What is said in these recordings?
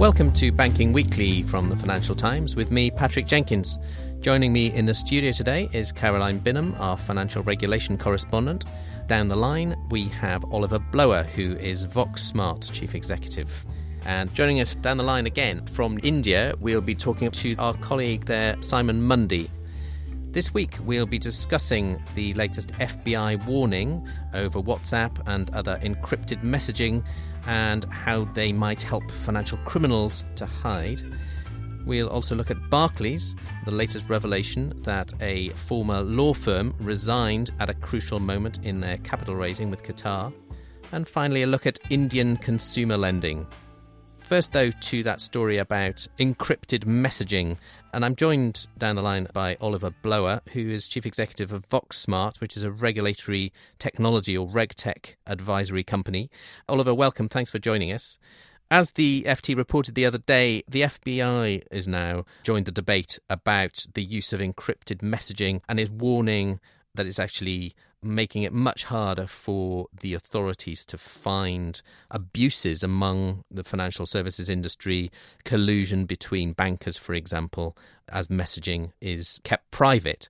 Welcome to Banking Weekly from the Financial Times with me, Patrick Jenkins. Joining me in the studio today is Caroline Binham, our financial regulation correspondent. Down the line, we have Oliver Blower, who is VoxSmart Chief Executive. And joining us down the line again from India, we'll be talking to our colleague there, Simon Mundy. This week, we'll be discussing the latest FBI warning over WhatsApp and other encrypted messaging and how they might help financial criminals to hide. We'll also look at Barclays, the latest revelation that a former law firm resigned at a crucial moment in their capital raising with Qatar. And finally, a look at Indian consumer lending. First, though, to that story about encrypted messaging. And I'm joined down the line by Oliver Blower, who is Chief Executive of VoxSmart, which is a regulatory technology or RegTech advisory company. Oliver, welcome. Thanks for joining us. As the FT reported the other day, the FBI is now joined the debate about the use of encrypted messaging and is warning that it's actually making it much harder for the authorities to find abuses among the financial services industry, collusion between bankers, for example, as messaging is kept private.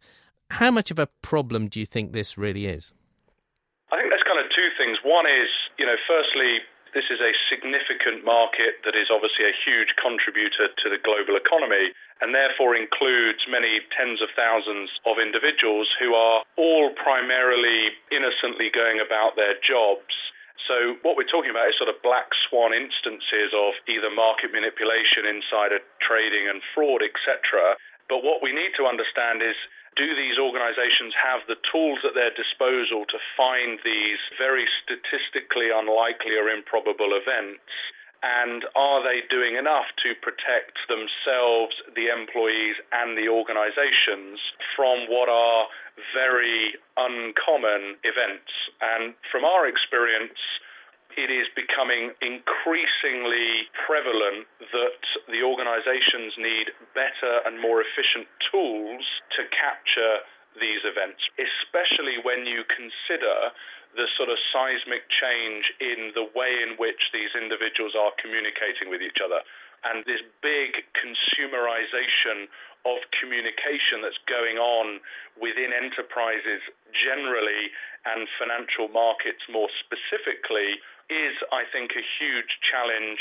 How much of a problem do you think this really is? I think there's kind of two things. One is, you know, firstly, this is a significant market that is obviously a huge contributor to the global economy and therefore includes many tens of thousands of individuals who are all primarily innocently going about their jobs. So what we're talking about is sort of black swan instances of either market manipulation, insider trading and fraud, etc. But what we need to understand is do these organizations have the tools at their disposal to find these very statistically unlikely or improbable events? And are they doing enough to protect themselves, the employees, and the organizations from what are very uncommon events? And from our experience, it is becoming increasingly prevalent that the organizations need better and more efficient tools to capture these events, especially when you consider the sort of seismic change in the way in which these individuals are communicating with each other. And this big consumerization of communication that's going on within enterprises generally and financial markets more specifically is, I think, a huge challenge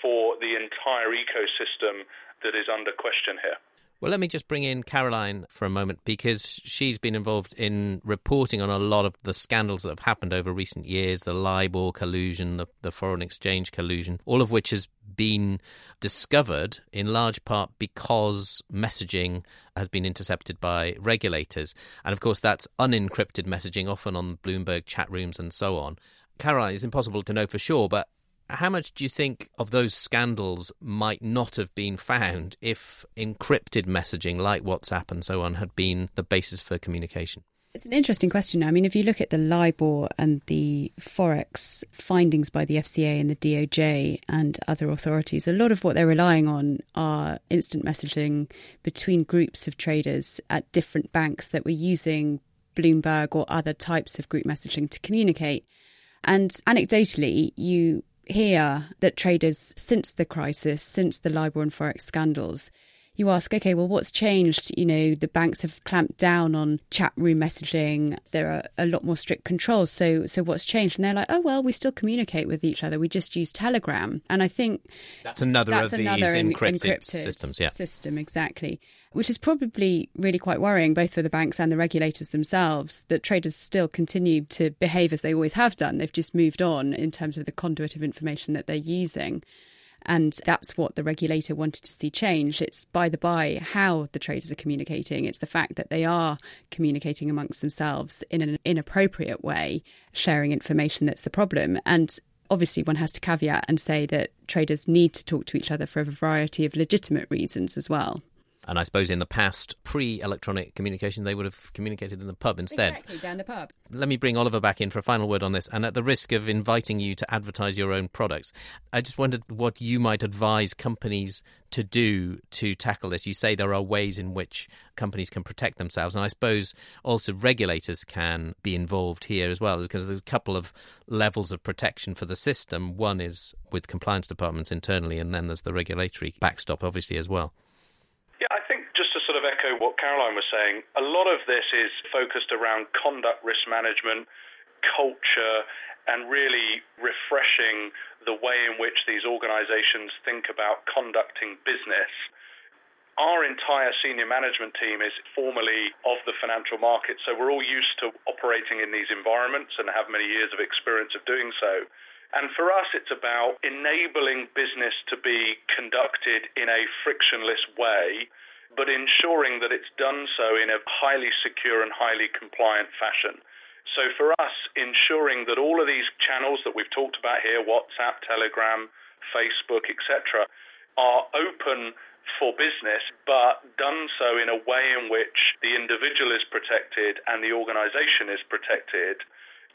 for the entire ecosystem that is under question here. Well, let me just bring in Caroline for a moment because she's been involved in reporting on a lot of the scandals that have happened over recent years the LIBOR collusion, the, the foreign exchange collusion, all of which has been discovered in large part because messaging has been intercepted by regulators. And of course, that's unencrypted messaging, often on Bloomberg chat rooms and so on. Caroline, it's impossible to know for sure, but how much do you think of those scandals might not have been found if encrypted messaging like WhatsApp and so on had been the basis for communication? It's an interesting question. I mean, if you look at the LIBOR and the Forex findings by the FCA and the DOJ and other authorities, a lot of what they're relying on are instant messaging between groups of traders at different banks that were using Bloomberg or other types of group messaging to communicate. And anecdotally, you hear that traders, since the crisis, since the LIBOR and Forex scandals, you ask, okay, well, what's changed? You know, the banks have clamped down on chat room messaging. There are a lot more strict controls. So, so what's changed? And they're like, oh well, we still communicate with each other. We just use Telegram. And I think that's another that's of another these encrypted, encrypted, systems. Yeah, system exactly. Which is probably really quite worrying, both for the banks and the regulators themselves, that traders still continue to behave as they always have done. They've just moved on in terms of the conduit of information that they're using. And that's what the regulator wanted to see change. It's by the by how the traders are communicating. It's the fact that they are communicating amongst themselves in an inappropriate way, sharing information that's the problem. And obviously one has to caveat and say that traders need to talk to each other for a variety of legitimate reasons as well. And I suppose in the past, pre electronic communication, they would have communicated in the pub instead. Exactly, down the pub. Let me bring Oliver back in for a final word on this. And at the risk of inviting you to advertise your own products, I just wondered what you might advise companies to do to tackle this. You say there are ways in which companies can protect themselves. And I suppose also regulators can be involved here as well, because there's a couple of levels of protection for the system. One is with compliance departments internally, and then there's the regulatory backstop, obviously, as well. Yeah, I think just to sort of echo what Caroline was saying, a lot of this is focused around conduct risk management, culture, and really refreshing the way in which these organizations think about conducting business. Our entire senior management team is formerly of the financial market, so we're all used to operating in these environments and have many years of experience of doing so. And for us, it's about enabling business to be conducted in a frictionless way, but ensuring that it's done so in a highly secure and highly compliant fashion. So for us, ensuring that all of these channels that we've talked about here, WhatsApp, Telegram, Facebook, etc., are open for business, but done so in a way in which the individual is protected and the organization is protected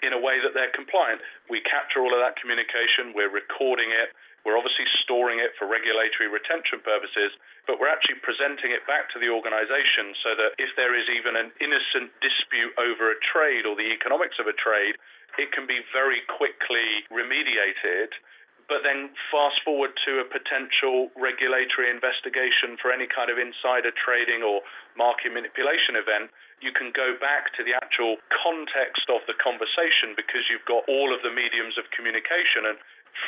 in a way that they're compliant. We capture all of that communication, we're recording it, we're obviously storing it for regulatory retention purposes, but we're actually presenting it back to the organization so that if there is even an innocent dispute over a trade or the economics of a trade, it can be very quickly remediated. But then fast forward to a potential regulatory investigation for any kind of insider trading or market manipulation event you can go back to the actual context of the conversation because you've got all of the mediums of communication and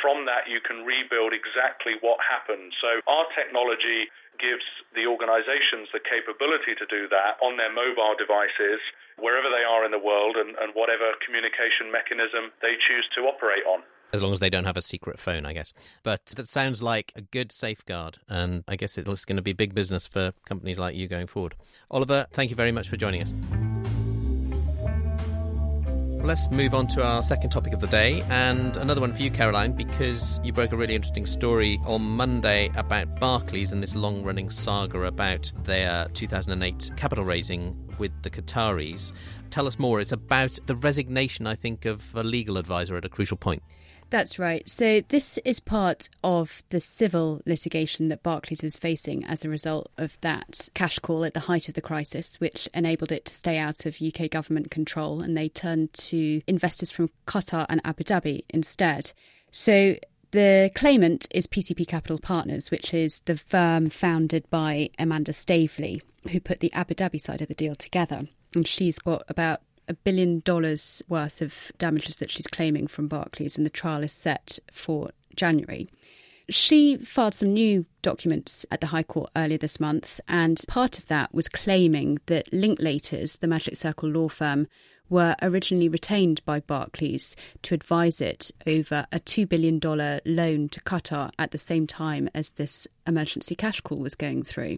from that you can rebuild exactly what happened. So our technology gives the organizations the capability to do that on their mobile devices wherever they are in the world and, and whatever communication mechanism they choose to operate on as long as they don't have a secret phone, I guess. But that sounds like a good safeguard, and I guess it's going to be big business for companies like you going forward. Oliver, thank you very much for joining us. Let's move on to our second topic of the day, and another one for you, Caroline, because you broke a really interesting story on Monday about Barclays and this long running saga about their 2008 capital raising with the Qataris. Tell us more. It's about the resignation, I think, of a legal advisor at a crucial point. That's right. So, this is part of the civil litigation that Barclays is facing as a result of that cash call at the height of the crisis, which enabled it to stay out of UK government control. And they turned to investors from Qatar and Abu Dhabi instead. So, the claimant is PCP Capital Partners, which is the firm founded by Amanda Staveley, who put the Abu Dhabi side of the deal together. And she's got about a billion dollars worth of damages that she's claiming from Barclays, and the trial is set for January. She filed some new documents at the High Court earlier this month, and part of that was claiming that Linklaters, the Magic Circle law firm, were originally retained by Barclays to advise it over a $2 billion loan to Qatar at the same time as this emergency cash call was going through.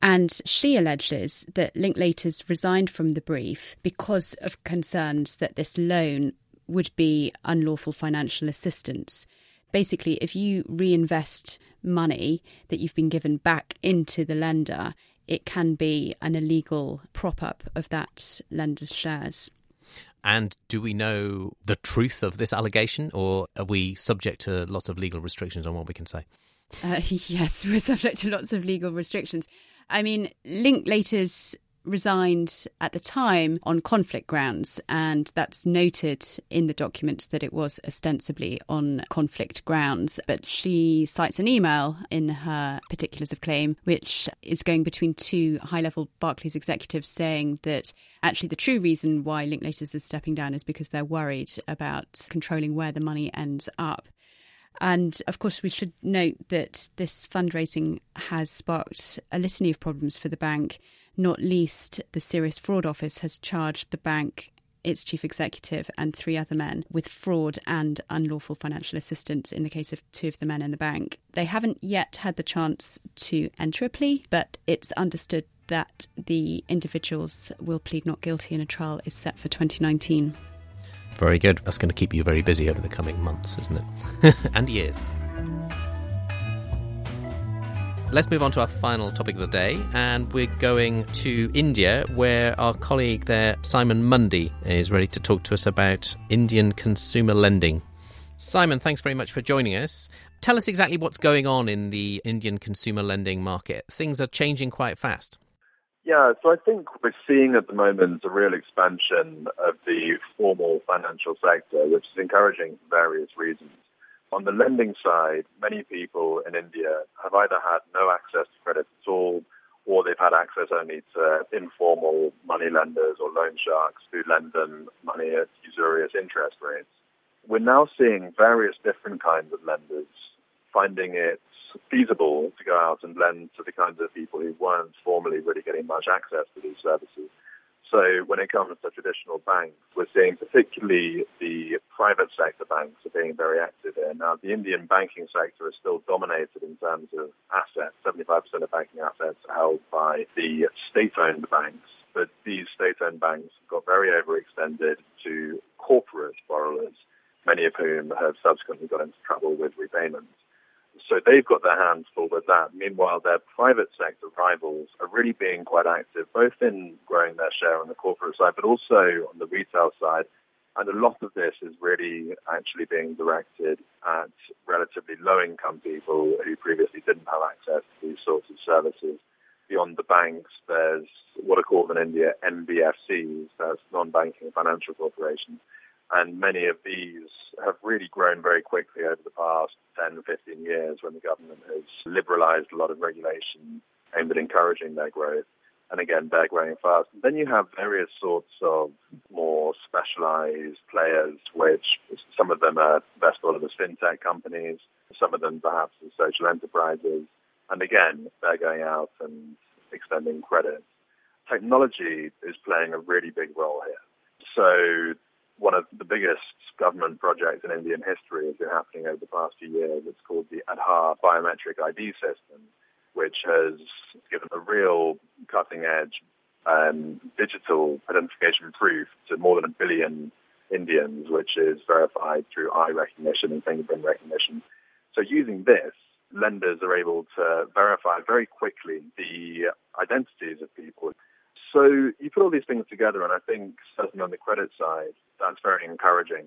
And she alleges that Linklaters resigned from the brief because of concerns that this loan would be unlawful financial assistance. Basically, if you reinvest money that you've been given back into the lender, it can be an illegal prop up of that lender's shares. And do we know the truth of this allegation, or are we subject to lots of legal restrictions on what we can say? Uh, yes, we're subject to lots of legal restrictions. I mean, Linklaters resigned at the time on conflict grounds, and that's noted in the documents that it was ostensibly on conflict grounds. But she cites an email in her particulars of claim, which is going between two high level Barclays executives saying that actually the true reason why Linklaters is stepping down is because they're worried about controlling where the money ends up. And of course, we should note that this fundraising has sparked a litany of problems for the bank. Not least, the Serious Fraud Office has charged the bank its chief executive and three other men with fraud and unlawful financial assistance in the case of two of the men in the bank. They haven't yet had the chance to enter a plea, but it's understood that the individuals will plead not guilty and a trial is set for 2019. Very good. That's going to keep you very busy over the coming months, isn't it? and years. Let's move on to our final topic of the day, and we're going to India, where our colleague there, Simon Mundy, is ready to talk to us about Indian consumer lending. Simon, thanks very much for joining us. Tell us exactly what's going on in the Indian consumer lending market. Things are changing quite fast. Yeah, so I think we're seeing at the moment a real expansion of the formal financial sector, which is encouraging for various reasons. On the lending side, many people in India have either had no access to credit at all, or they've had access only to informal money lenders or loan sharks who lend them money at usurious interest rates. We're now seeing various different kinds of lenders finding it feasible to go out and lend to the kinds of people who weren't formerly really getting much access to these services. So when it comes to traditional banks, we're seeing particularly the private sector banks are being very active here. Now, the Indian banking sector is still dominated in terms of assets. 75% of banking assets are held by the state-owned banks. But these state-owned banks got very overextended to corporate borrowers, many of whom have subsequently got into trouble with repayments. So they've got their hands full with that. Meanwhile, their private sector rivals are really being quite active, both in growing their share on the corporate side, but also on the retail side. And a lot of this is really actually being directed at relatively low income people who previously didn't have access to these sorts of services. Beyond the banks, there's what are called in India NBFCs, that's non-banking financial corporations. And many of these have really grown very quickly over the past 10, 15 years when the government has liberalized a lot of regulation aimed at encouraging their growth. And again, they're growing fast. Then you have various sorts of more specialized players, which some of them are best thought of as fintech companies, some of them perhaps as social enterprises. And again, they're going out and extending credit. Technology is playing a really big role here. So one of the biggest government projects in Indian history has been happening over the past few years. It's called the Aadhaar biometric ID system, which has given a real cutting edge um, digital identification proof to more than a billion Indians, which is verified through eye recognition and fingerprint recognition. So using this, lenders are able to verify very quickly the identities of people. So you put all these things together, and I think certainly on the credit side, that's very encouraging.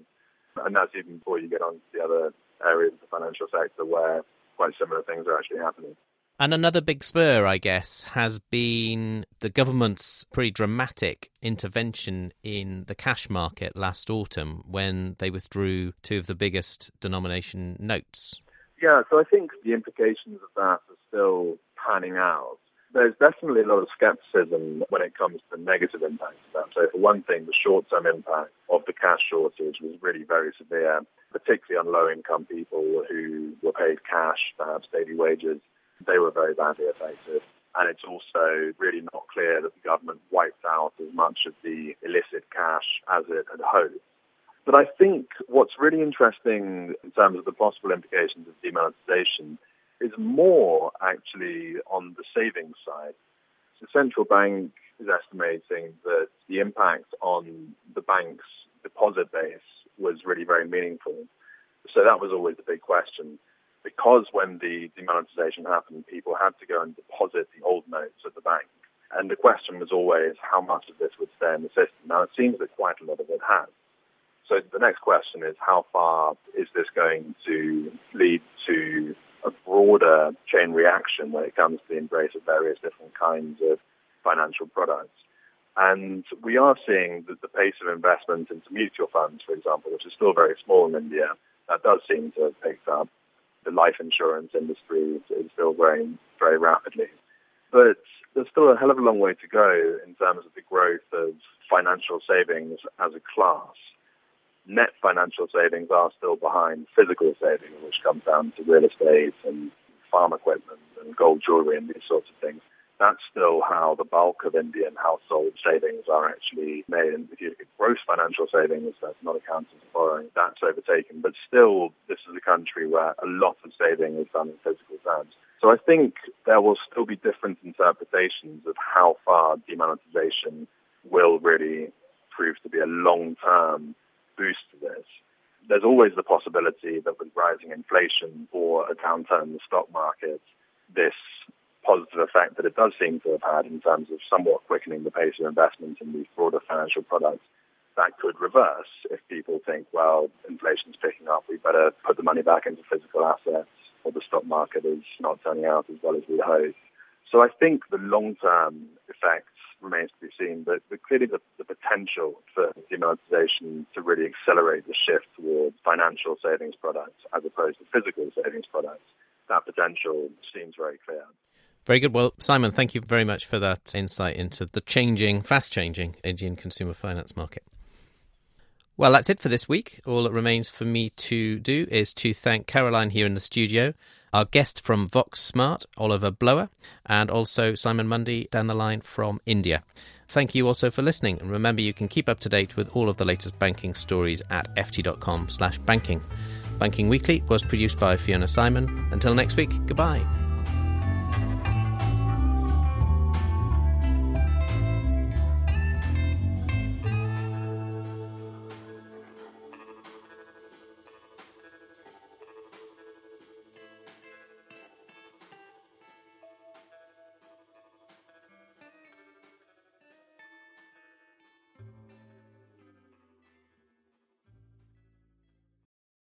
And that's even before you get on to the other areas of the financial sector where quite similar things are actually happening. And another big spur, I guess, has been the government's pretty dramatic intervention in the cash market last autumn when they withdrew two of the biggest denomination notes. Yeah, so I think the implications of that are still panning out there's definitely a lot of skepticism when it comes to the negative impacts of that. So for one thing, the short-term impact of the cash shortage was really very severe, particularly on low-income people who were paid cash, perhaps daily wages. They were very badly affected. And it's also really not clear that the government wiped out as much of the illicit cash as it had hoped. But I think what's really interesting in terms of the possible implications of demonetization is more actually on the savings side. The central bank is estimating that the impact on the bank's deposit base was really very meaningful. So that was always the big question. Because when the demonetization happened, people had to go and deposit the old notes at the bank. And the question was always how much of this would stay in the system. Now it seems that quite a lot of it has. So the next question is how far is this going to lead to a broader chain reaction when it comes to the embrace of various different kinds of financial products. And we are seeing that the pace of investment into mutual funds, for example, which is still very small in India, that does seem to have picked up. The life insurance industry is still growing very rapidly. But there's still a hell of a long way to go in terms of the growth of financial savings as a class net financial savings are still behind physical savings, which comes down to real estate and farm equipment and gold jewelry and these sorts of things. that's still how the bulk of Indian household savings are actually made. And if you look at gross financial savings, that's not accounting for borrowing, that's overtaken. But still, this is a country where a lot of saving is done in physical terms. So I think there will still be different interpretations of how far demonetization will really prove to be a long-term boost to this. There's always the possibility that with rising inflation or a downturn in the stock market, this positive effect that it does seem to have had in terms of somewhat quickening the pace of investment in these broader financial products, that could reverse if people think, well, inflation's picking up, we better put the money back into physical assets, or the stock market is not turning out as well as we hope. So I think the long-term effects remains to be seen, but, but clearly the, the potential for demonetization to really accelerate the shift towards financial savings products as opposed to physical savings products, that potential seems very clear. Very good. Well, Simon, thank you very much for that insight into the changing, fast changing Indian consumer finance market. Well, that's it for this week. All that remains for me to do is to thank Caroline here in the studio, our guest from VoxSmart, Oliver Blower, and also Simon Mundy down the line from India. Thank you also for listening, and remember you can keep up to date with all of the latest banking stories at ft.com/banking. Banking Weekly was produced by Fiona Simon. Until next week, goodbye.